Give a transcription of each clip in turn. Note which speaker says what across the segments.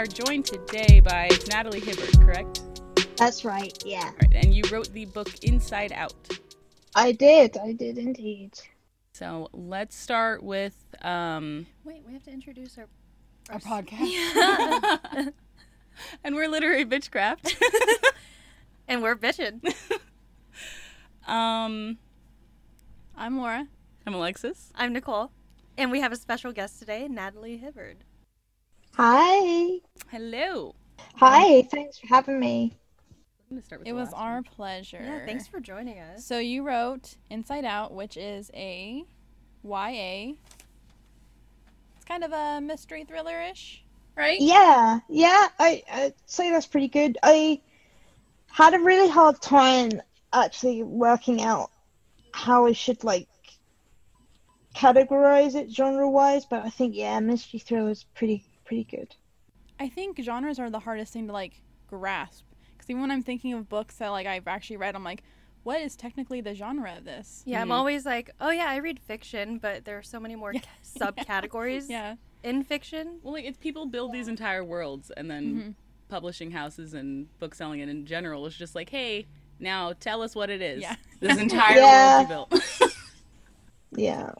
Speaker 1: are joined today by Natalie Hibberd, correct?
Speaker 2: That's right, yeah.
Speaker 1: All right, and you wrote the book Inside Out.
Speaker 2: I did, I did indeed.
Speaker 1: So let's start with um,
Speaker 3: Wait, we have to introduce our
Speaker 4: Our podcast. Yeah.
Speaker 1: and we're literary bitchcraft.
Speaker 3: and we're bitching.
Speaker 1: um,
Speaker 4: I'm Laura.
Speaker 1: I'm Alexis.
Speaker 3: I'm Nicole, and we have a special guest today, Natalie Hibberd.
Speaker 2: Hi.
Speaker 1: Hello.
Speaker 2: Hi, thanks for having me.
Speaker 1: Start with
Speaker 4: It was our
Speaker 1: one.
Speaker 4: pleasure.
Speaker 3: Yeah, thanks for joining us.
Speaker 4: So you wrote Inside Out, which is a YA. It's kind of a mystery thriller-ish, right?
Speaker 2: Yeah, yeah, I, I'd say that's pretty good. I had a really hard time actually working out how I should like categorize it genre-wise, but I think yeah, mystery thriller is pretty pretty good.
Speaker 4: I think genres are the hardest thing to like grasp. Because even when I'm thinking of books that like I've actually read, I'm like, what is technically the genre of this?
Speaker 3: yeah, I'm
Speaker 1: Mhm.
Speaker 3: always like, oh yeah, I read fiction, but there are so many more
Speaker 4: Yeah.
Speaker 3: subcategories
Speaker 4: Yeah.
Speaker 3: in fiction.
Speaker 1: Well, like it's people build these entire worlds, and then
Speaker 4: Mhm.
Speaker 1: publishing houses and book selling and in general is just like, hey, now tell us what it is.
Speaker 4: Yeah.
Speaker 1: This entire
Speaker 2: Yeah.
Speaker 1: world you built.
Speaker 2: Yeah.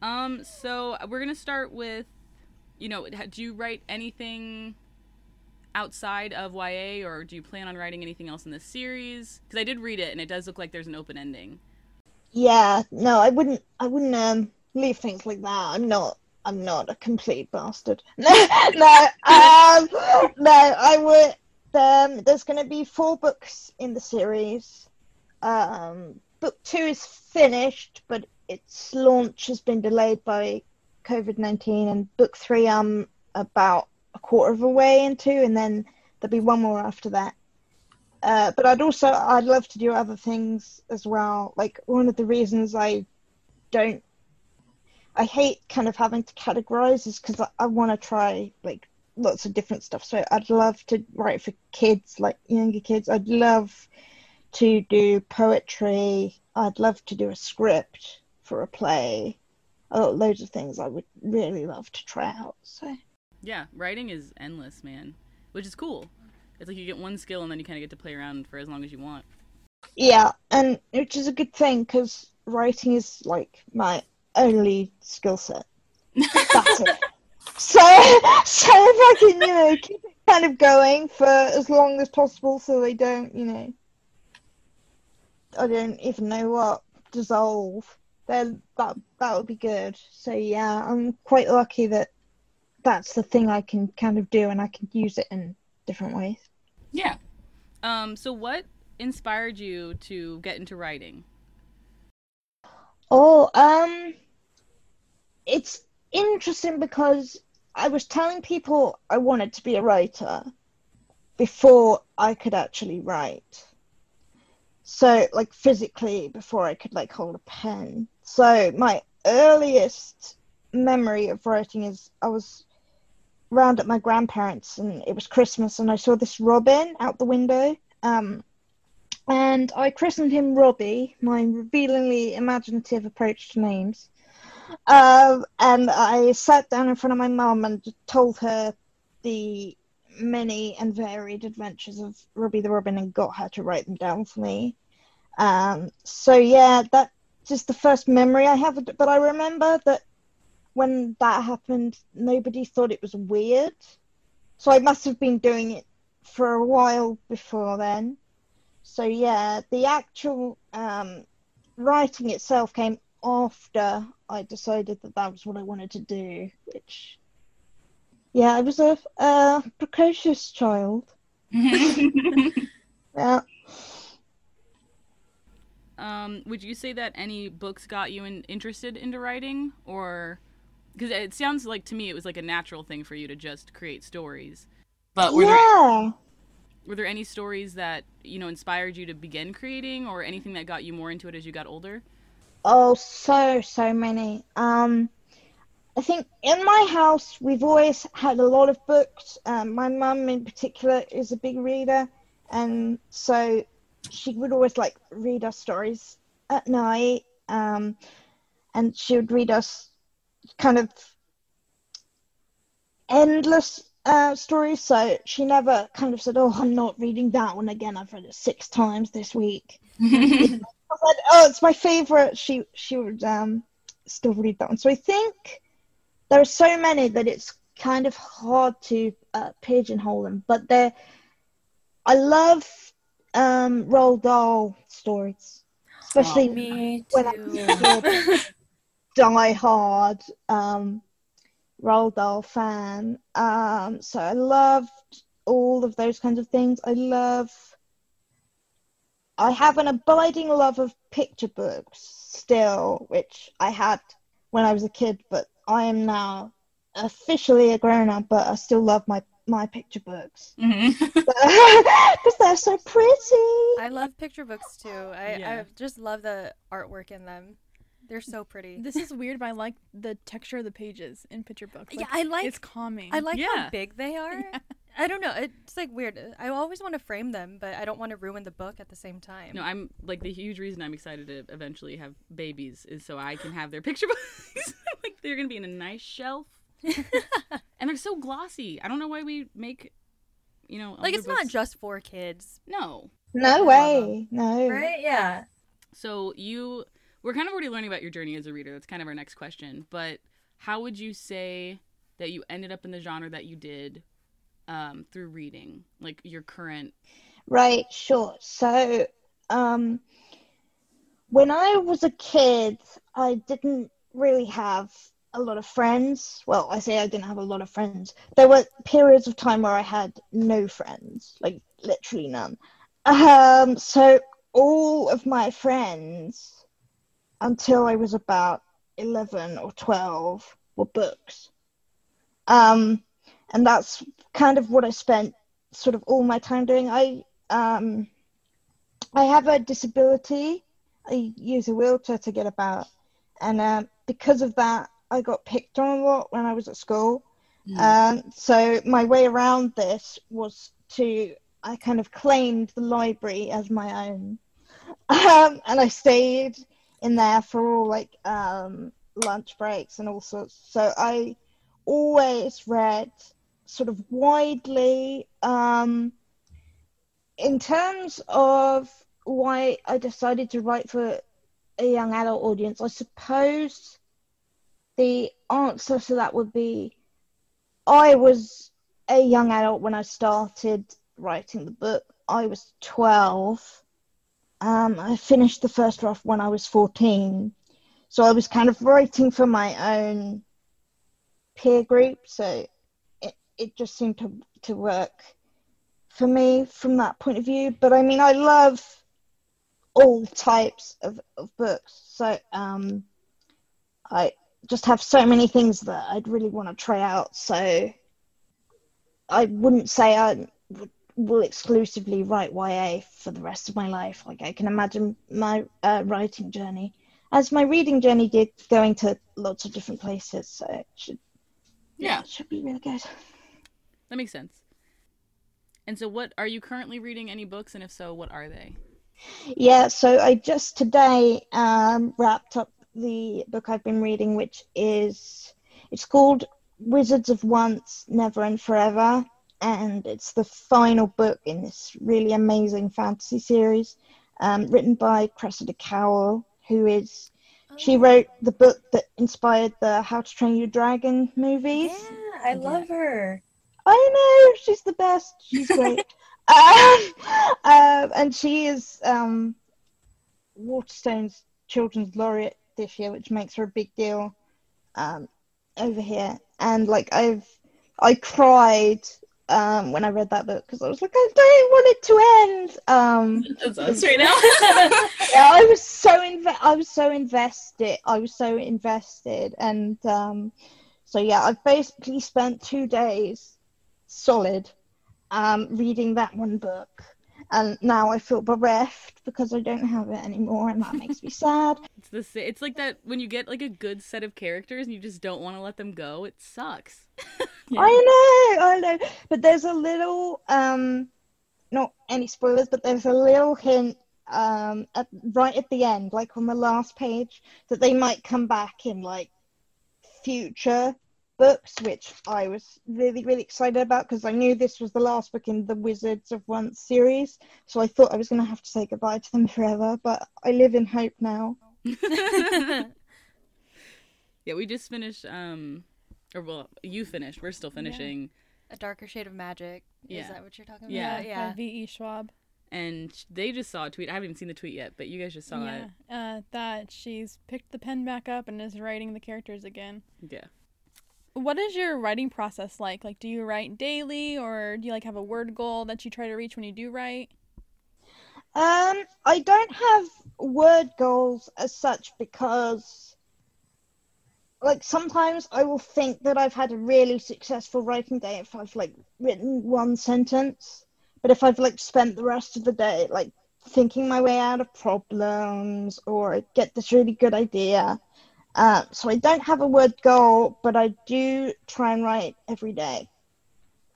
Speaker 1: um. So we're gonna start with, you know, do you write anything outside of YA, or do you plan on writing anything else in this series? Because I did read it, and it does look like there's an open ending.
Speaker 2: Yeah, no, I wouldn't I wouldn't um leave things like that. I'm not I'm not a complete bastard. No, no, um, no, I would um there's gonna be four books in the series. Um book two is finished, but its launch has been delayed by COVID nineteen and book three I'm about a quarter of a way into and then there'll be one more after that. Uh, but I'd also I'd love to do other things as well. Like one of the reasons I don't I hate kind of having to categorize is because I, I want to try like lots of different stuff. So I'd love to write for kids, like younger kids. I'd love to do poetry. I'd love to do a script for a play. Oh, loads of things I would really love to try out. So
Speaker 1: Yeah, writing is endless, man, which is cool. It's like you get one skill, and then you kind of get to play around for as long as you want.
Speaker 2: Yeah, and which is a good thing because writing is like my only skill set. That's it. So, so if I can, you know, keep it kind of going for as long as possible, so they don't, you know, I don't even know what dissolve. Then that that would be good. So yeah, I'm quite lucky that that's the thing I can kind of do, and I can use it in different ways.
Speaker 1: Yeah. Um. So, what inspired you to get into writing?
Speaker 2: Oh, um, it's interesting because I was telling people I wanted to be a writer before I could actually write. So, like physically, before I could like hold a pen. So, my earliest memory of writing is I was round at my grandparents and it was Christmas and I saw this robin out the window. Um, and I christened him Robbie, my revealingly imaginative approach to names. Um, and I sat down in front of my mum and told her the many and varied adventures of Robbie the Robin and got her to write them down for me. Um, so yeah, that's just the first memory I have. But I remember that when that happened, nobody thought it was weird. So I must have been doing it for a while before then. So yeah, the actual um, writing itself came after I decided that that was what I wanted to do. Which, yeah, I was a, a precocious child. Yeah.
Speaker 1: Um. Would you say that any books got you in, interested into writing, or because it sounds like to me it was like a natural thing for you to just create stories. But were there
Speaker 2: yeah.
Speaker 1: were there any stories that you know inspired you to begin creating, or anything that got you more into it as you got older?
Speaker 2: Oh, so so many. Um, I think in my house we've always had a lot of books. Um, my mum in particular is a big reader, and so she would always like read us stories at night. Um, and she would read us kind of endless uh, stories, so she never kind of said, "Oh, I'm not reading that one again. I've read it six times this week." I said, "Oh, it's my favorite." She she would um still read that one. So I think there are so many that it's kind of hard to uh, pigeonhole them. But they're I love um Roald Dahl stories, especially
Speaker 3: Me
Speaker 2: when I
Speaker 3: too.
Speaker 2: was a die hard um, Roald Dahl fan. Um, so I loved all of those kinds of things. I love. I have an abiding love of picture books still, which I had when I was a kid, but I am now officially a grown up, but I still love my my picture books
Speaker 1: Mhm.
Speaker 2: because they're so pretty.
Speaker 3: I love picture books too. I,
Speaker 1: Yeah.
Speaker 3: I just love the artwork in them. They're so pretty.
Speaker 4: This is weird, but I like the texture of the pages in picture books.
Speaker 3: yeah, I like
Speaker 4: it's calming.
Speaker 3: I like
Speaker 1: Yeah.
Speaker 3: how big they are. I don't know. It's like weird. I always want to frame them, but I don't want to ruin the book at the same time.
Speaker 1: No, I'm like the huge reason I'm excited to eventually have babies is so I can have their picture books. like they're gonna be in a nice shelf, and they're so glossy. I don't know why we make, you know,
Speaker 3: like
Speaker 1: older
Speaker 3: it's not just for kids,
Speaker 1: no.
Speaker 2: No way, no.
Speaker 3: right? Yeah.
Speaker 1: So you, we're kind of already learning about your journey as a reader. That's kind of our next question. But how would you say that you ended up in the genre that you did um, through reading, like your current?
Speaker 2: Right, sure. So, um, when I was a kid, I didn't really have a lot of friends. Well, I say I didn't have a lot of friends. There were periods of time where I had no friends, like literally none. Um, so all of my friends, until I was about 11 or 12, were books. Um, and that's kind of what I spent sort of all my time doing. I um I have a disability. I use a wheelchair to get about, and um, because of that, I got picked on a lot when I was at school. Um, so my way around this was to I kind of claimed the library as my own, um, and I stayed in there for all like um, lunch breaks and all sorts. So I always read sort of widely. Um, in terms of why I decided to write for a young adult audience, I suppose the answer to that would be I was a young adult when I started writing the book. I was 12. Um, I finished the first draft when I was 14. So I was kind of writing for my own peer group. So it, it just seemed to, to work for me from that point of view. But I mean, I love all types of, of books. So um, I just have so many things that I'd really want to try out. So I wouldn't say I would, will exclusively write YA for the rest of my life. Like I can imagine my uh, writing journey as my reading journey did, going to lots of different places. So it should
Speaker 1: Yeah.
Speaker 2: it should be really good.
Speaker 1: That makes sense. And so, what are you currently reading? Any books, and if so, what are they?
Speaker 2: Yeah, so I just today um, wrapped up the book I've been reading, which is it's called Wizards of Once, Never and Forever, and it's the final book in this really amazing fantasy series, um, written by Cressida Cowell, who is she wrote the book that inspired the How to Train Your Dragon movies.
Speaker 5: Yeah, I love her.
Speaker 2: I know she's the best. She's great. um, um, and she is um, Waterstone's Children's Laureate this year, which makes her a big deal um, over here. And like I've, I cried um, when I read that book because I was like, I don't want it to end. Um,
Speaker 5: That's us right now.
Speaker 2: yeah, I was so inve- I was so invested. I was so invested, and um, so yeah, I've basically spent two days solid um, reading that one book, and now I feel bereft because I don't have it anymore, and that makes me sad.
Speaker 1: It's the It's like that when you get like a good set of characters and you just don't want to let them go. It sucks.
Speaker 2: I know, I know, but there's a little um, not any spoilers, but there's a little hint um at, right at the end, like on the last page, that they might come back in like future books, which I was really, really excited about because I knew this was the last book in the Wizards of Once series. So I thought I was going to have to say goodbye to them forever, but I live in hope now.
Speaker 1: yeah, we just finished. Um, or well, you finished. We're still finishing.
Speaker 3: A darker shade of magic.
Speaker 1: Yeah.
Speaker 3: Is that what you're talking
Speaker 1: Yeah.
Speaker 3: about? Yeah.
Speaker 4: By V.E. Schwab.
Speaker 1: And they just saw a tweet. I haven't even seen the tweet yet, but you guys just saw it.
Speaker 4: yeah, uh, that she's picked the pen back up and is writing the characters again.
Speaker 1: Yeah.
Speaker 4: What is your writing process like? Like, do you write daily, or do you like have a word goal that you try to reach when you do write?
Speaker 2: Um, I don't have word goals as such because, like, sometimes I will think that I've had a really successful writing day if I've like written one sentence, but if I've like spent the rest of the day like thinking my way out of problems or get this really good idea. Uh, so I don't have a word goal, but I do try and write every day.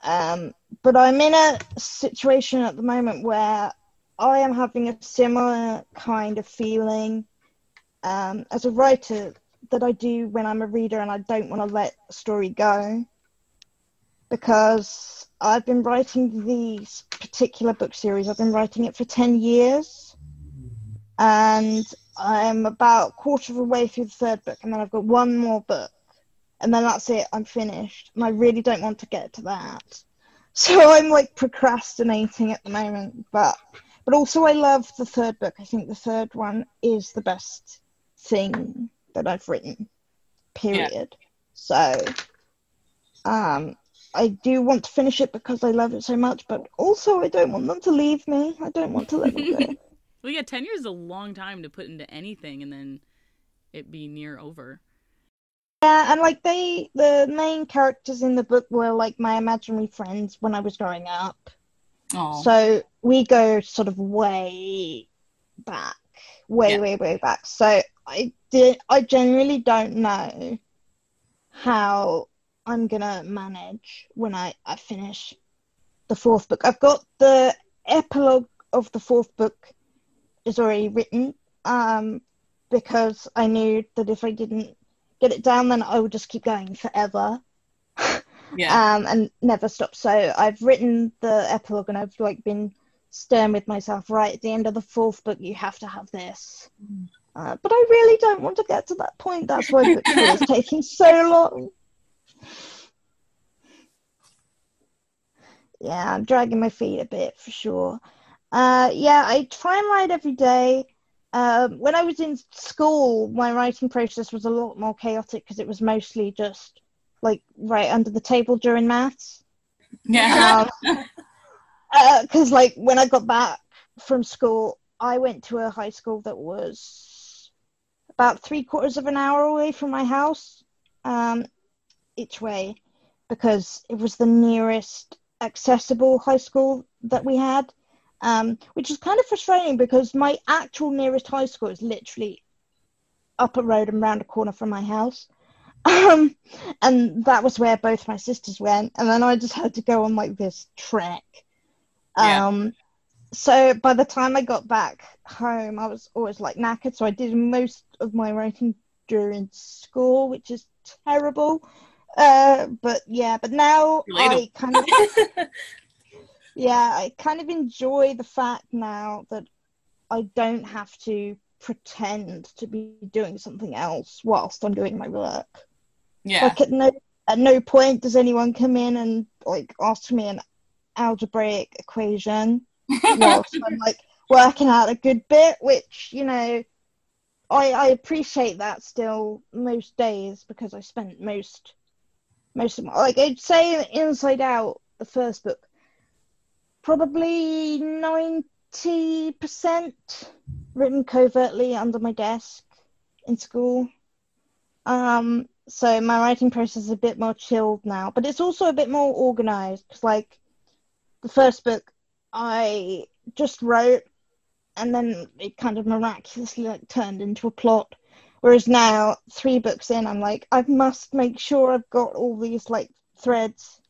Speaker 2: Um, but I'm in a situation at the moment where I am having a similar kind of feeling um, as a writer that I do when I'm a reader and I don't want to let a story go. Because I've been writing these particular book series, I've been writing it for 10 years. And I'm about a quarter of a way through the third book, and then I've got one more book. And then that's it, I'm finished. And I really don't want to get to that. So I'm like procrastinating at the moment. But but also I love the third book. I think the third one is the best thing that I've written. Period. So um I do want to finish it because I love it so much, but also I don't want them to leave me. I don't want to let them go.
Speaker 1: Well, yeah, 10 years is a long time to put into anything and then it be near over.
Speaker 2: Yeah, and like they, the main characters in the book were like my imaginary friends when I was growing up.
Speaker 1: Oh.
Speaker 2: So we go sort of way back, way,
Speaker 1: Yeah.
Speaker 2: way, way back. So I did, I genuinely don't know how I'm gonna manage when I, I finish the fourth book. I've got the epilogue of the fourth book is already written, um, because I knew that if I didn't get it down, then I would just keep going forever
Speaker 1: yeah.
Speaker 2: um, and never stop. So I've written the epilogue, and I've like been stern with myself. Right at the end of the fourth book, you have to have this. Uh, but I really don't want to get to that point. That's why book two is taking so long. Yeah, I'm dragging my feet a bit for sure. Uh, yeah, I try and write every day. Um, when I was in school, my writing process was a lot more chaotic because it was mostly just like right under the table during maths.
Speaker 5: Yeah.
Speaker 2: Because like when I got back from school, I went to a high school that was about three quarters of an hour away from my house, um, each way, because it was the nearest accessible high school that we had. Um, which is kind of frustrating because my actual nearest high school is literally up a road and round a corner from my house. Um, and that was where both my sisters went, and then I just had to go on like this trek.
Speaker 5: Yeah.
Speaker 2: Um, so by the time I got back home, I was always like knackered. So I did most of my writing during school, which is terrible. Uh, but yeah, but now I kind of yeah, I kind of enjoy the fact now that I don't have to pretend to be doing something else whilst I'm doing my work.
Speaker 5: Yeah.
Speaker 2: Like at no at no point does anyone come in and like ask me an algebraic equation whilst I'm like working out a good bit, which you know I I appreciate that still most days because I spent most most of my like I'd say Inside Out, the first book, probably ninety percent written covertly under my desk in school. Um, so my writing process is a bit more chilled now, but it's also a bit more organized because, like, the first book I just wrote, and then it kind of miraculously like turned into a plot. Whereas now, three books in, I'm like, I must make sure I've got all these like threads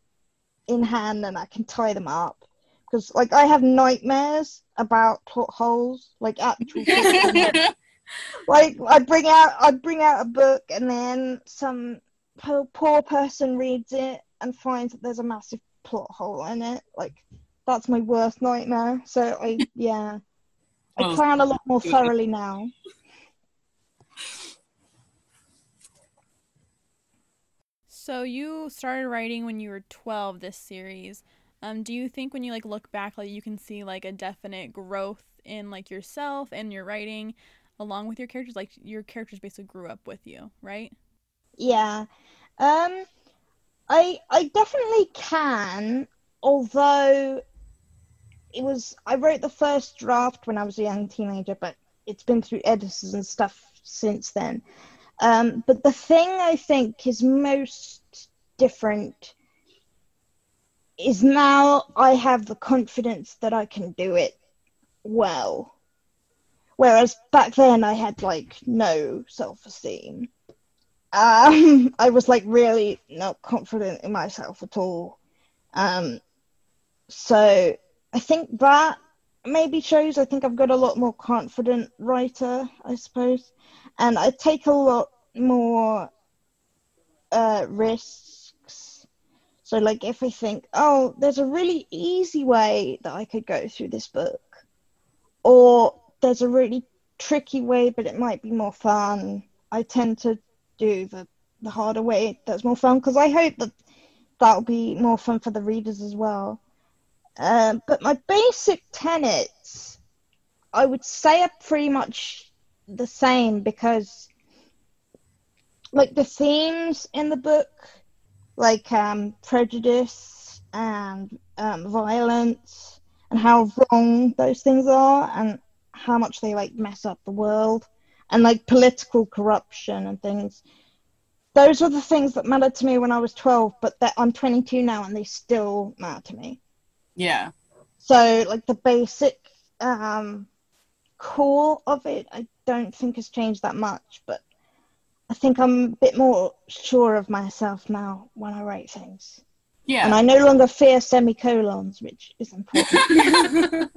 Speaker 2: in hand and I can tie them up because like I have nightmares about plot holes, like actual like I bring out I bring out a book and then some poor, poor person reads it and finds that there's a massive plot hole in it. Like that's my worst nightmare. So I yeah. I
Speaker 5: Oh,
Speaker 2: plan a lot more
Speaker 5: good.
Speaker 2: thoroughly now.
Speaker 4: So you started writing when you were 12 this series. Um, do you think when you like look back like you can see like a definite growth in like yourself and your writing along with your characters like your characters basically grew up with you, right?
Speaker 2: Yeah. Um I I definitely can, although it was I wrote the first draft when I was a young teenager, but it's been through editors and stuff since then. Um, but the thing I think is most different is now I have the confidence that I can do it well. Whereas back then I had like no self esteem. Um, I was like really not confident in myself at all. Um, so I think that maybe shows I think I've got a lot more confident writer, I suppose, and I take a lot more uh, risks. So like if I think, oh, there's a really easy way that I could go through this book, or there's a really tricky way, but it might be more fun. I tend to do the the harder way that's more fun because I hope that that'll be more fun for the readers as well. Um, but my basic tenets, I would say, are pretty much the same because, like, the themes in the book, like um, prejudice and um, violence, and how wrong those things are, and how much they like mess up the world, and like political corruption and things. Those were the things that mattered to me when I was 12, but that I'm 22 now and they still matter to me.
Speaker 5: Yeah.
Speaker 2: So, like the basic um, core of it, I don't think has changed that much, but I think I'm a bit more sure of myself now when I write things.
Speaker 5: Yeah.
Speaker 2: And I no longer fear semicolons, which is important.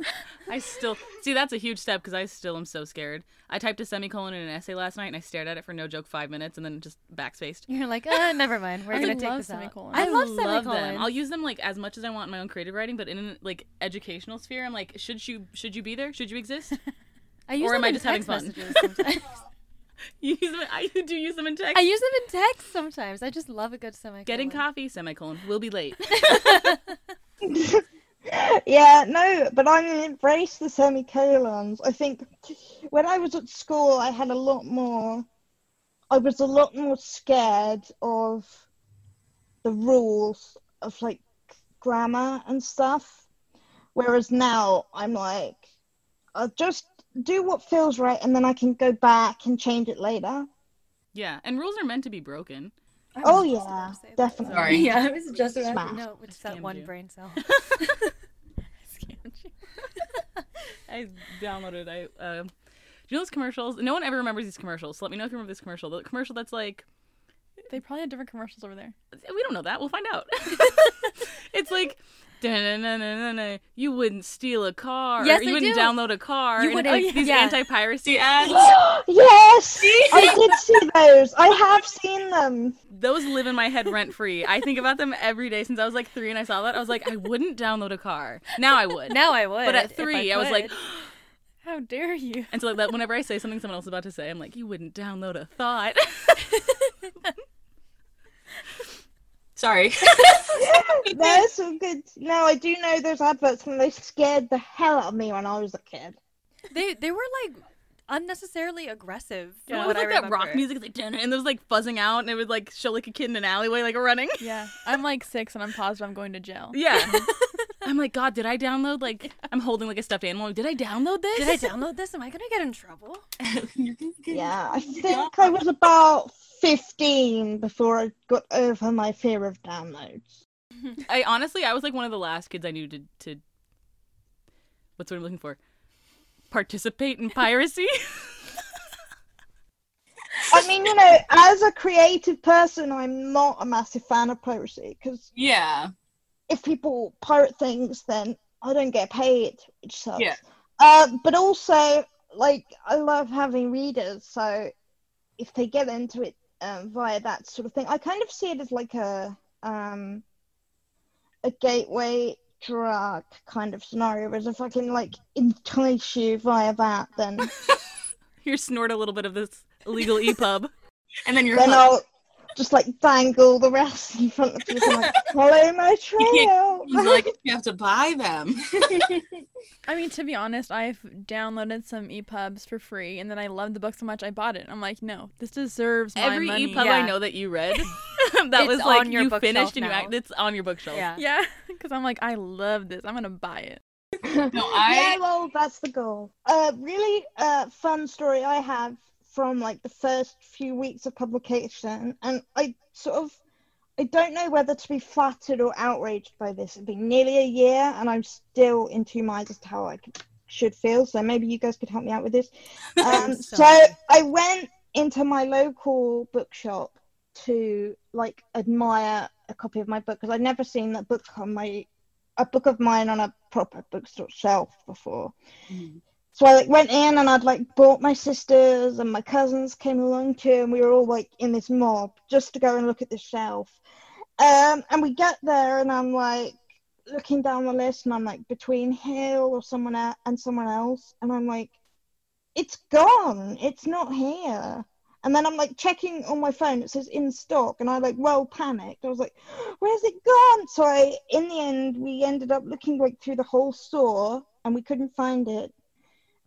Speaker 1: I still see that's a huge step because I still am so scared. I typed a semicolon in an essay last night and I stared at it for no joke five minutes and then just backspaced.
Speaker 3: You're like, uh, never mind. We're
Speaker 4: I
Speaker 3: gonna take
Speaker 4: love
Speaker 3: this out.
Speaker 4: semicolons.
Speaker 3: I love
Speaker 1: them.
Speaker 3: semicolons.
Speaker 1: I'll use them like as much as I want in my own creative writing, but in an like educational sphere, I'm like, should you should you be there? Should you exist?
Speaker 3: I use
Speaker 1: or
Speaker 3: them
Speaker 1: am I
Speaker 3: in
Speaker 1: just having
Speaker 3: text
Speaker 1: fun?
Speaker 3: messages sometimes.
Speaker 1: you use them. I do use them in text.
Speaker 3: I use them in text sometimes. I just love a good semicolon.
Speaker 1: Getting coffee semicolon. We'll be late.
Speaker 2: yeah, no, but I embrace the semicolons. I think when I was at school, I had a lot more. I was a lot more scared of the rules of like grammar and stuff. Whereas now I'm like, I'll just do what feels right and then I can go back and change it later.
Speaker 1: Yeah, and rules are meant to be broken.
Speaker 2: Oh, yeah,
Speaker 3: about to say that.
Speaker 2: definitely.
Speaker 5: Sorry.
Speaker 3: Yeah, I was just about
Speaker 2: Smash.
Speaker 3: to. No, it's that one
Speaker 1: you.
Speaker 3: brain cell.
Speaker 1: Scammed you. I downloaded. I um. do you know those commercials? No one ever remembers these commercials. So let me know if you remember this commercial. The commercial that's like
Speaker 4: They probably had different commercials over there.
Speaker 1: we don't know that. We'll find out. it's like. "Da-na-na-na-na-na, You wouldn't steal a car.
Speaker 3: Yes,
Speaker 1: or you
Speaker 3: I
Speaker 1: wouldn't
Speaker 3: do.
Speaker 1: download a car.
Speaker 3: You wouldn't-
Speaker 1: like, uh, oh, these
Speaker 3: yeah.
Speaker 1: anti-piracy ads.
Speaker 2: yes, I did see those. I have seen them.
Speaker 1: Those live in my head rent free. I think about them every day since I was like three and I saw that. I was like, I wouldn't download a car. Now I would.
Speaker 3: now I would.
Speaker 1: but at three, I, was like.
Speaker 4: How dare you?
Speaker 1: and so like that whenever I say something someone else is about to say, I'm like, you wouldn't download a thought.
Speaker 5: Sorry.
Speaker 2: There's some good. No, I do know those adverts, and they scared the hell out of me when I was a kid.
Speaker 3: they they were like unnecessarily aggressive. From
Speaker 1: Yeah, it
Speaker 3: what
Speaker 1: was
Speaker 3: I
Speaker 1: like that rock music, it's like, "Dun-dun," and there was like fuzzing out, and it would like show like a kid in an alleyway, like running.
Speaker 4: Yeah, I'm like six and I'm positive I'm going to jail.
Speaker 1: Yeah. I'm like, God, did I download like I'm holding like a stuffed animal? Did I download this?
Speaker 3: Did I download this? Am I gonna get in trouble?
Speaker 2: Yeah, I think I was about 15 before I got over my fear of downloads.
Speaker 1: I honestly, I was like one of the last kids I knew to to. What's what I'm looking for? Participate in piracy.
Speaker 2: I mean, you know, as a creative person, I'm not a massive fan of piracy because
Speaker 5: Yeah.
Speaker 2: if people pirate things, then I don't get paid, which sucks.
Speaker 5: Yeah.
Speaker 2: Uh, but also, like, I love having readers, so if they get into it, um, via that sort of thing. I kind of see it as like a um, a gateway drug kind of scenario. Whereas if I can like entice you via that, then
Speaker 1: You snort a little bit of this illegal EPUB.
Speaker 5: And then you're
Speaker 2: then
Speaker 5: hooked.
Speaker 2: I'll just like dangle the rest in front of you and like follow my trail.
Speaker 5: He's like, you have to buy them.
Speaker 4: I mean, to be honest, I've downloaded some EPUBs for free, and then I loved the book so much I bought it. I'm like, no, this deserves my
Speaker 1: Every
Speaker 4: money.
Speaker 1: EPUB I know that you read, that
Speaker 3: It's
Speaker 1: was like
Speaker 3: on your
Speaker 1: you
Speaker 3: bookshelf
Speaker 1: finished and you
Speaker 3: now.
Speaker 1: act, it's on your bookshelf.
Speaker 3: Yeah.
Speaker 4: Yeah, because I'm like, I love this. I'm gonna buy it.
Speaker 5: No,
Speaker 2: yeah, well, that's the goal. Uh, really, uh, fun story I have from like the first few weeks of publication, and I sort of, I don't know whether to be flattered or outraged by this. It's been nearly a year, and I'm still in two minds as to how I should feel. So maybe you guys could help me out with this. Um, so. I went into my local bookshop to like admire a copy of my book because I'd never seen that book on my a book of mine on a proper bookstore shelf before.
Speaker 5: Mhm.
Speaker 2: So I like went in and I'd like brought my sisters and my cousins came along too, and we were all like in this mob just to go and look at the shelf. Um, and we get there and I'm like looking down the list and I'm like between Hill or someone else and someone else, and I'm like, it's gone, it's not here. And then I'm like checking on my phone, it says in stock, and I like well panicked. I was like, where's it gone? So I, in the end, we ended up looking like through the whole store, and we couldn't find it.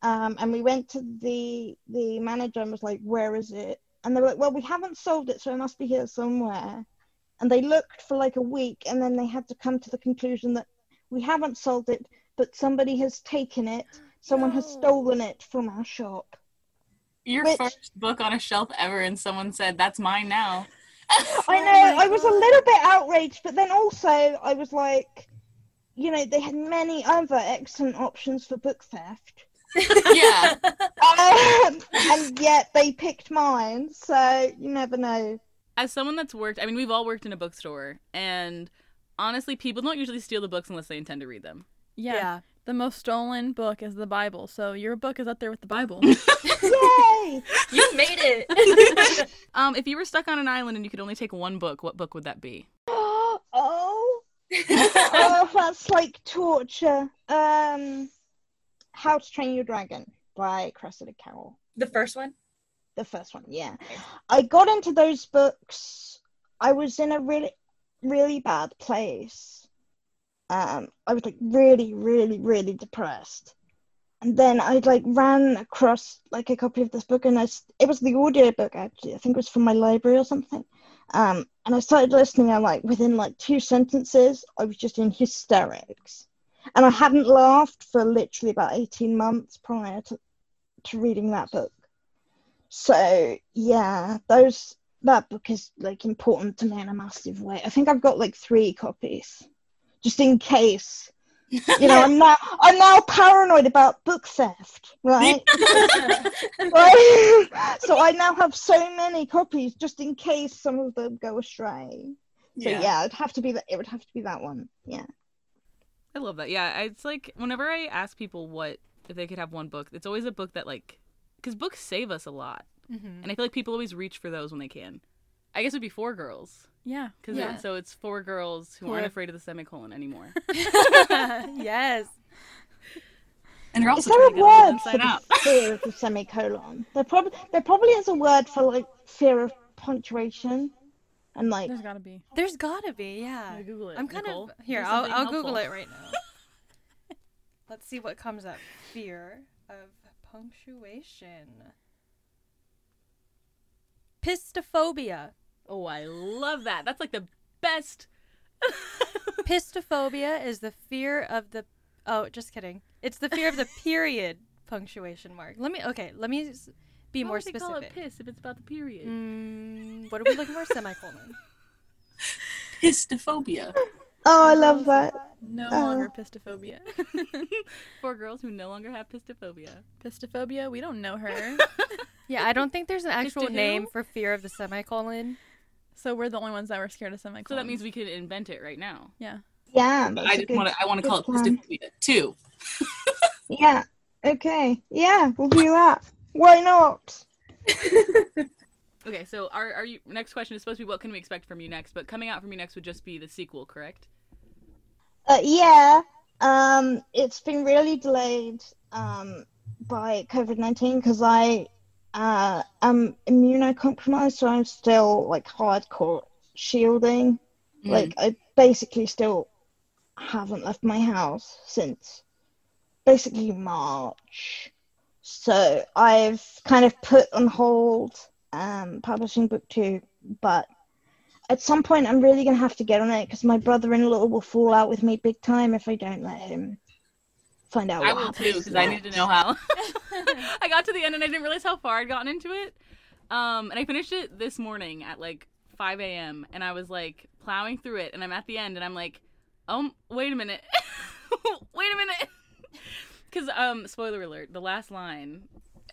Speaker 2: Um, and we went to the the manager and was like, where is it? And they were like, well, we haven't sold it, so it must be here somewhere. And they looked for like a week, and then they had to come to the conclusion that we haven't sold it, but somebody has taken it. Someone has stolen it from our shop.
Speaker 5: your
Speaker 2: Which-
Speaker 5: first book on a shelf ever, and someone said, "That's mine now."
Speaker 2: I know. I was a little bit outraged, but then also I was like, you know, they had many other excellent options for book theft,
Speaker 5: yeah,
Speaker 2: um, and yet they picked mine. So you never know.
Speaker 1: As someone that's worked, I mean, we've all worked in a bookstore, and honestly, people don't usually steal the books unless they intend to read them.
Speaker 4: Yeah.
Speaker 3: Yeah.
Speaker 4: The most stolen book is the Bible, so your book is up there with the Bible.
Speaker 2: Yay!
Speaker 3: You made it.
Speaker 1: Um, if you were stuck on an island and you could only take one book, what book would that be?
Speaker 2: oh, oh, that's like torture. Um, How to Train Your Dragon by Cressida Cowell.
Speaker 6: The first one?
Speaker 2: The first one, yeah. I got into those books. I was in a really, really bad place. Um, I was like really, really, really depressed. And then I like ran across like a copy of this book, and I it was the audio book actually. I think it was from my library or something. Um, and I started listening, and like within like two sentences, I was just in hysterics. And I hadn't laughed for literally about eighteen months prior to to reading that book. So yeah, those that book is like important to me in a massive way. I think I've got like three copies, just in case. You know, I'm now I'm now paranoid about book theft, right? Right? so I now have so many copies just in case some of them go astray. So yeah, it'd have to be that. It would have to be that one. Yeah.
Speaker 1: I love that. Yeah, it's like whenever I ask people what if they could have one book, it's always a book that like because books save us a lot,
Speaker 3: Mhm.
Speaker 1: and I feel like people always reach for those when they can. I guess it'd be Four Girls
Speaker 4: yeah.
Speaker 1: because
Speaker 3: Yeah.
Speaker 1: so it's four girls who
Speaker 3: Who
Speaker 1: aren't afraid of the semicolon anymore.
Speaker 3: yes.
Speaker 5: and you're
Speaker 2: Is there a
Speaker 5: trying to get them
Speaker 2: word for the fear of the semicolon? There probably there probably is a word for like fear of punctuation, and like
Speaker 4: There's gotta be.
Speaker 3: There's gotta be, yeah.
Speaker 1: Yeah, Google it.
Speaker 3: I'm kind
Speaker 1: Nicole.
Speaker 3: of here. I'll, I'll Google it right now. Let's see what comes up. Fear of punctuation. Pistaphobia.
Speaker 1: Oh, I love that. That's like the best.
Speaker 3: Pistaphobia is the fear of the. Oh, just kidding. It's the fear of the period punctuation mark. Let me. Okay, let me s- be
Speaker 1: Why
Speaker 3: more
Speaker 1: would they call it
Speaker 3: specific.
Speaker 1: piss if it's about the period?
Speaker 3: Mm, what are we looking for? Semicolon.
Speaker 5: Histophobia.
Speaker 2: oh, I love that.
Speaker 4: No
Speaker 2: Oh.
Speaker 4: longer pistaphobia.
Speaker 1: Four girls who no longer have pistaphobia.
Speaker 4: pistaphobia? We don't know her.
Speaker 3: Yeah, I don't think there's an actual
Speaker 1: Pisto who?
Speaker 3: name for fear of the semicolon.
Speaker 4: so we're the only ones that were scared of semicolon.
Speaker 1: So that means we could invent it right now.
Speaker 4: Yeah.
Speaker 2: Yeah,
Speaker 5: But
Speaker 2: that's
Speaker 5: just want to. I want to call it
Speaker 2: good plan.
Speaker 5: pistaphobia too.
Speaker 2: Yeah. Okay. Yeah, we'll do that. Why not?
Speaker 1: Okay, so our, our you- next question is supposed to be what can we expect from you next, but coming out from you next would just be the sequel, correct?
Speaker 2: Uh, yeah, um, it's been really delayed um, by COVID nineteen because I uh, am immunocompromised, so I'm still like hardcore shielding.
Speaker 1: Mm.
Speaker 2: Like I basically still haven't left my house since basically March. So I've kind of put on hold um, publishing book two, but at some point I'm really gonna have to get on it because my brother-in-law will fall out with me big time if I don't let him find out.
Speaker 1: I
Speaker 2: what
Speaker 1: will too, because I need to know how. I got to the end and I didn't realize how far I'd gotten into it. Um, and I finished it this morning at like 5 a.m. and I was like plowing through it, and I'm at the end, and I'm like, oh, wait a minute, wait a minute, because um, spoiler alert, the last line.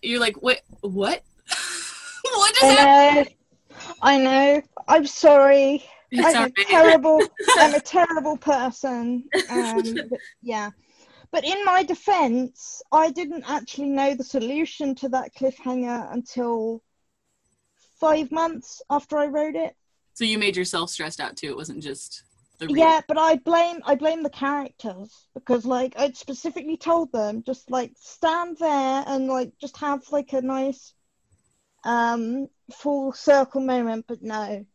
Speaker 5: You're like, wait, what? what just happened?
Speaker 2: I know. I know. I'm sorry.
Speaker 5: It's
Speaker 2: I'm a terrible. I'm a terrible person. Um, but yeah. But in my defense, I didn't actually know the solution to that cliffhanger until five months after I wrote it.
Speaker 5: So you made yourself stressed out too. It wasn't just the read.
Speaker 2: Yeah, but I blame I blame the characters because like I'd specifically told them just like stand there and like just have like a nice um full circle moment, but no,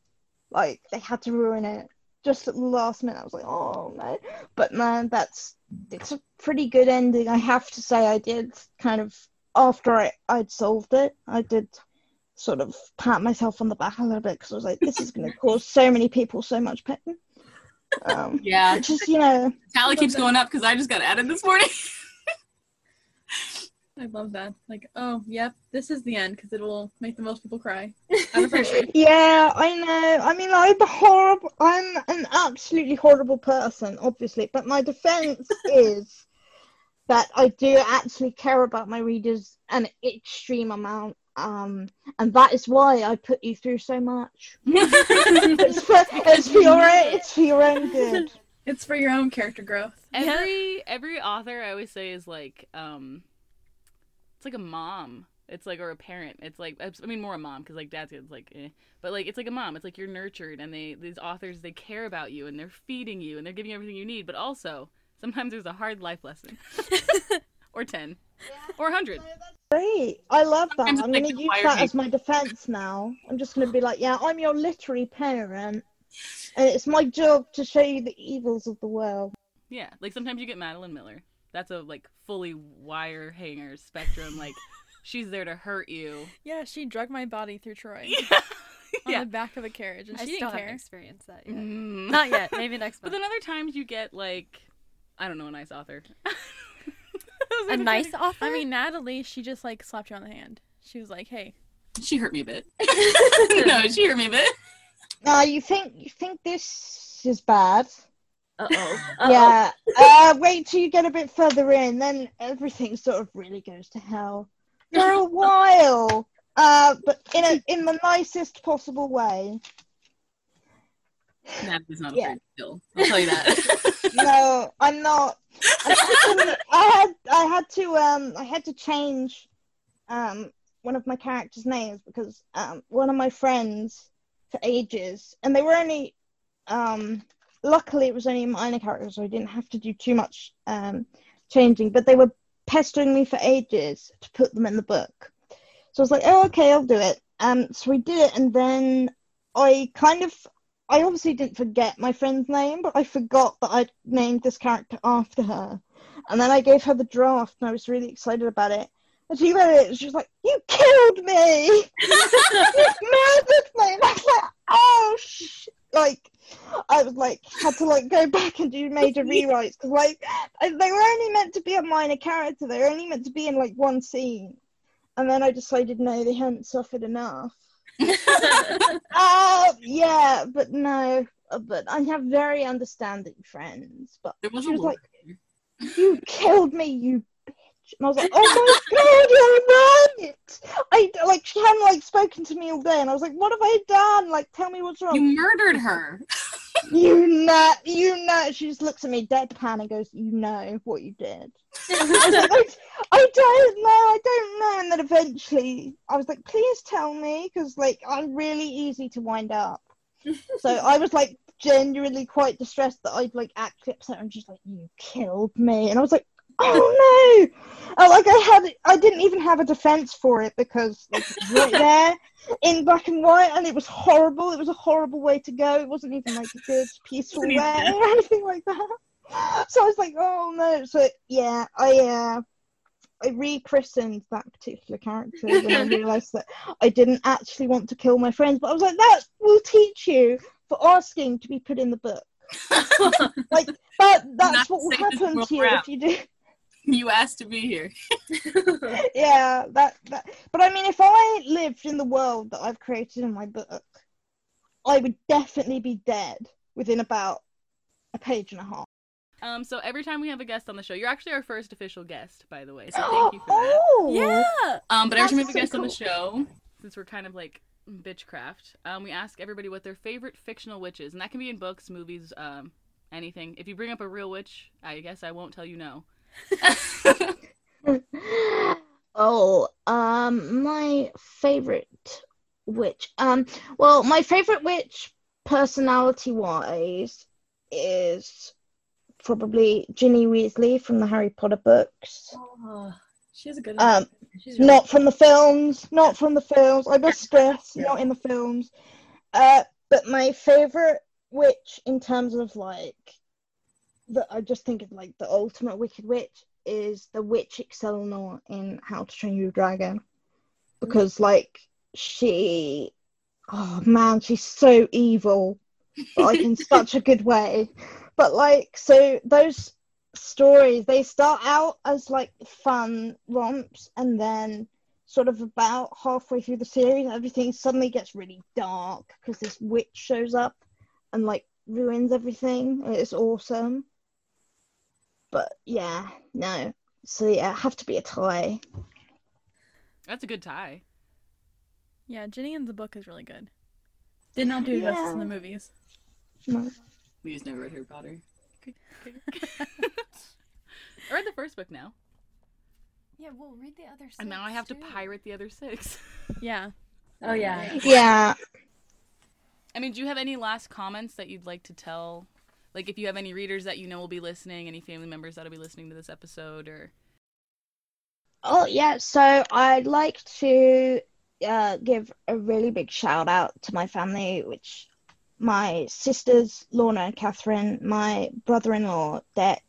Speaker 2: like they had to ruin it just at the last minute. I was like, oh no, but man, that's it's a pretty good ending. I have to say, I did kind of after I I'd solved it, I did sort of pat myself on the back a little bit because I was like, this is going to cause so many people so much pain. Um,
Speaker 5: Yeah,
Speaker 2: Just, you know,
Speaker 5: tally keeps going up because I just got added this morning.
Speaker 6: I love that. Like, oh, yep, this is the end because it will make the most people cry. I'm
Speaker 2: yeah, I know. I mean, I'm a horrible, I'm an absolutely horrible person, obviously, but my defense is that I do actually care about my readers an extreme amount. Um, and that is why I put you through so much. it's, for, it's for your own, it's for your own good.
Speaker 6: it's for your own character growth.
Speaker 1: Every every author I always say is like um, it's like a mom. It's like or a parent. It's like I mean more a mom because like dad's kids like eh. but like it's like a mom. It's like you're nurtured and they these authors they care about you and they're feeding you and they're giving you everything you need. But also sometimes there's a hard life lesson or ten or a hundred.
Speaker 2: Great. I love that.
Speaker 5: Sometimes
Speaker 2: I'm going
Speaker 5: like
Speaker 2: to use
Speaker 5: choir
Speaker 2: that as my defense now. I'm just going to be like, yeah, I'm your literary parent. And it's my job to show you the evils of the world.
Speaker 1: Yeah, like sometimes you get Madeline Miller. That's a like fully wire hanger spectrum. Like she's there to hurt you.
Speaker 4: Yeah, she drug my body through Troy
Speaker 1: Yeah.
Speaker 4: on
Speaker 1: yeah.
Speaker 4: the back of a carriage, and
Speaker 3: I
Speaker 4: she
Speaker 3: still
Speaker 4: didn't
Speaker 3: haven't
Speaker 4: care.
Speaker 3: experienced that yet.
Speaker 1: Mm.
Speaker 3: Not yet. Maybe next
Speaker 1: But then other times you get like, I don't know, a nice author.
Speaker 3: A nice offer.
Speaker 4: I mean, Natalie, she just like slapped you on the hand. She was like, "Hey,
Speaker 5: She hurt me a bit. no, she hurt me a bit.
Speaker 2: Now, you think you think this is bad?
Speaker 7: Uh oh.
Speaker 2: Yeah. Uh, wait till you get a bit further in, then everything sort of really goes to hell for a while. Uh, but in a in the nicest possible way.
Speaker 5: Natalie's not
Speaker 2: Yeah.
Speaker 5: afraid to. I'll tell you that.
Speaker 2: No, I'm not. I had I had to um I had to change um one of my characters' names because um one of my friends for ages and they were only um luckily it was only minor character so I didn't have to do too much um changing but they were pestering me for ages to put them in the book. So I was like oh okay I'll do it. Um so we did it and then I kind of I obviously didn't forget my friend's name, but I forgot that I'd named this character after her. And then I gave her the draft, and I was really excited about it. And she read it, and she was like, "You killed me! you murdered me!" And I was like, "Oh, sh-. like." I was like, had to like go back and do major rewrites because like I- they were only meant to be a minor character. They were only meant to be in like one scene, and then I decided no, they hadn't suffered enough. Oh yeah, but no, uh, but I have very understanding friends. But
Speaker 5: there was
Speaker 2: she was like, "You killed me, you bitch," and I was like, "Oh my god, you're right!" I like she hadn't like spoken to me all day, and I was like, "What have I done? Like, tell me what's wrong."
Speaker 5: you murdered her.
Speaker 2: You know, you know. She just looks at me deadpan and goes, "You know what you did." I, like, I, I don't know, I don't know. And then eventually, I was like, "Please tell me," because like I'm really easy to wind up. So I was like genuinely quite distressed that I'd like actually upset and she's like, "You killed me," and I was like, "Oh no!" Uh, like I had, I didn't even have a defense for it because like it was right there in black and white, and it was horrible. It was a horrible way to go. It wasn't even like a good peaceful way or anything like that. So I was like, "Oh no!" So yeah, I uh, I rechristened that particular character when I realised that I didn't actually want to kill my friends, but I was like, that will teach you for asking to be put in the book. Like that that's
Speaker 5: Not
Speaker 2: what will happen to you if you do
Speaker 5: You asked to be here.
Speaker 2: yeah, that that but I mean if I lived in the world that I've created in my book, I would definitely be dead within about a page and a half.
Speaker 1: Um, so every time we have a guest on the show, you're actually our first official guest, by the way. So thank you for that.
Speaker 2: Oh
Speaker 3: Yeah.
Speaker 1: Um, but every time we have a guest
Speaker 2: so
Speaker 1: on the show, since we're kind of like bitchcraft, um, we ask everybody what their favorite fictional witch is, and that can be in books, movies, um, anything. If you bring up a real witch, I guess I won't tell you no.
Speaker 2: oh, um, my favorite witch. Um, well, my favorite witch, personality-wise, is probably Ginny Weasley from the Harry Potter books.
Speaker 6: Oh, she has a good
Speaker 2: Um,
Speaker 6: She's really
Speaker 2: not from the films, not from the films. I must stress, not in the films. Uh, but my favorite witch, in terms of like, the I just think of like the ultimate wicked witch is the witch Excellinor in How to Train Your Dragon, because like she, oh man, she's so evil, but like in such a good way. But like, so those stories they start out as like fun romps and then sort of about halfway through the series everything suddenly gets really dark because this witch shows up and like ruins everything. It's awesome but yeah no so yeah have to be a tie
Speaker 1: That's a good tie.
Speaker 4: Yeah, Ginny in the book is really good.
Speaker 6: did not do justice
Speaker 2: Yeah.
Speaker 6: in the movies.
Speaker 2: no.
Speaker 5: We just never read Harry Potter.
Speaker 1: I read the first book now,
Speaker 3: Yeah, well, read the other six.
Speaker 1: and now I have to pirate the other six.
Speaker 4: Yeah.
Speaker 6: Oh yeah.
Speaker 2: yeah
Speaker 1: I mean, do you have any last comments that you'd like to tell? Like, if you have any readers that you know will be listening, any family members that'll be listening to this episode, or
Speaker 2: Oh yeah, so I'd like to uh, give a really big shout out to my family, which my sisters Lorna and Catherine, my brother-in-law Deck,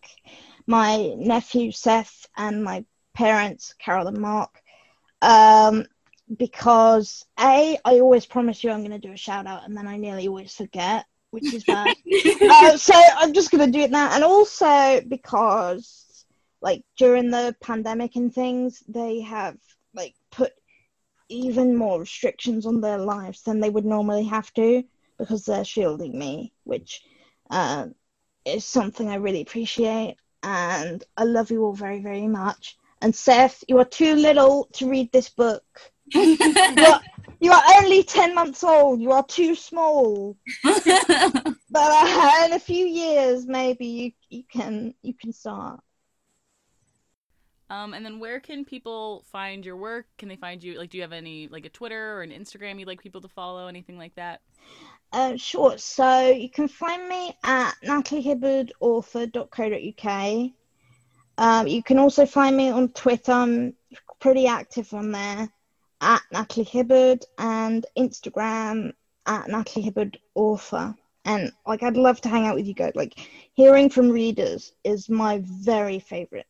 Speaker 2: my nephew Seth, and my parents Carol and Mark. Um, because a, I always promise you I'm going to do a shout out, and then I nearly always forget, which is bad. uh, so I'm just gonna do it now, and also because like during the pandemic and things, they have like put even more restrictions on their lives than they would normally have to because they're shielding me, which uh, is something I really appreciate, and I love you all very very much. And Seth, you are too little to read this book. You are, you are only ten months old. You are too small but uh, in a few years maybe you, you can you can start
Speaker 1: um, and then where can people find your work? Can they find you? Like, do you have any like a Twitter or an Instagram you'd like people to follow? Anything like that?
Speaker 2: uh, sure so you can find me at nataliehibberdauthor.co.uk um, you can also find me on twitter i'm pretty active on there at natalie hibberd and instagram at natalie hibberd author and like i'd love to hang out with you guys like hearing from readers is my very favorite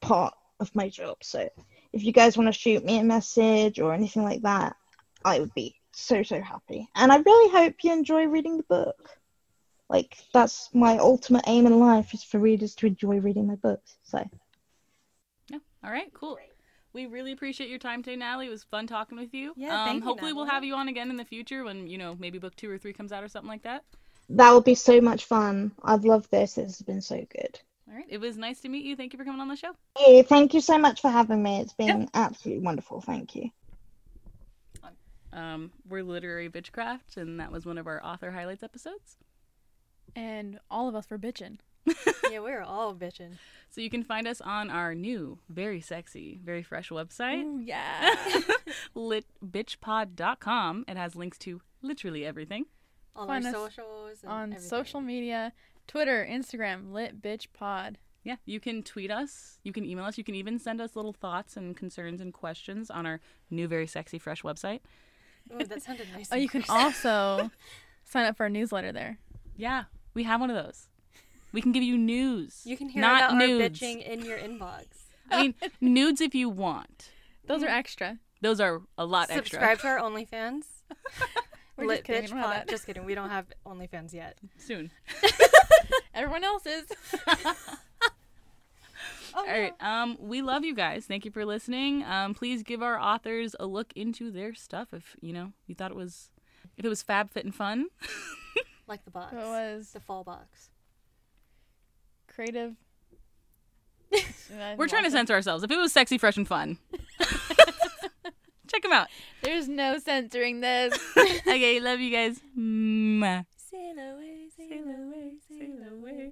Speaker 2: part of my job so if you guys want to shoot me a message or anything like that I would be so so happy. And I really hope you enjoy reading the book. Like that's my ultimate aim in life is for readers to enjoy reading my books. So
Speaker 1: Yeah. All right. Cool. We really appreciate your time today, Natalie. It was fun talking with you.
Speaker 3: Yeah,
Speaker 1: Um,
Speaker 3: thank you,
Speaker 1: hopefully we'll have you on again in the future when you know maybe book two or three comes out or something like that.
Speaker 2: that would be so much fun. I've loved this. This has been so good.
Speaker 1: All right. It was nice to meet you. Thank you for coming on the show.
Speaker 2: Hey, thank you so much for having me. It's been absolutely wonderful. Thank you.
Speaker 1: Um, we're literary bitchcraft, and that was one of our author highlights episodes.
Speaker 4: And all of us were bitching.
Speaker 3: yeah, we're all bitching.
Speaker 1: So you can find us on our new, very sexy, very fresh website,
Speaker 4: Ooh, yeah.
Speaker 1: litbitchpod.com. It has links to literally everything.
Speaker 3: All
Speaker 4: Find
Speaker 3: our
Speaker 4: us
Speaker 3: socials and
Speaker 4: on
Speaker 3: everything.
Speaker 4: social media, Twitter, Instagram, lit bitch pod.
Speaker 1: Yeah, you can tweet us, you can email us, you can even send us little thoughts and concerns and questions on our new, very sexy, fresh website.
Speaker 3: Ooh, that sounded nice.
Speaker 4: Oh, you can also sign up for our newsletter there.
Speaker 1: Yeah, we have one of those. We can give you news.
Speaker 3: You can hear
Speaker 1: not
Speaker 3: about
Speaker 1: nudes.
Speaker 3: our bitching in your inbox.
Speaker 1: I mean, nudes if you want.
Speaker 4: Those are extra.
Speaker 1: Those are a lot extra.
Speaker 3: Subscribe
Speaker 1: extra.
Speaker 3: to our OnlyFans.
Speaker 4: We're
Speaker 3: Lit
Speaker 4: just kidding. we
Speaker 3: bitch
Speaker 4: don't have
Speaker 3: pod.
Speaker 4: that.
Speaker 3: Just kidding. We don't have OnlyFans yet.
Speaker 1: Soon.
Speaker 4: Everyone else is.
Speaker 1: All right. Um, we love you guys. Thank you for listening. Um, please give our authors a look into their stuff if you know you thought it was if it was fab, fit, and fun.
Speaker 3: Like the box.
Speaker 4: It was
Speaker 3: The fall box.
Speaker 4: Creative.
Speaker 1: We're trying to censor ourselves. If it was sexy, fresh, and fun, check them out.
Speaker 4: There's no censoring this.
Speaker 1: Okay, love you guys. Mwah.
Speaker 3: Sail away, sail away.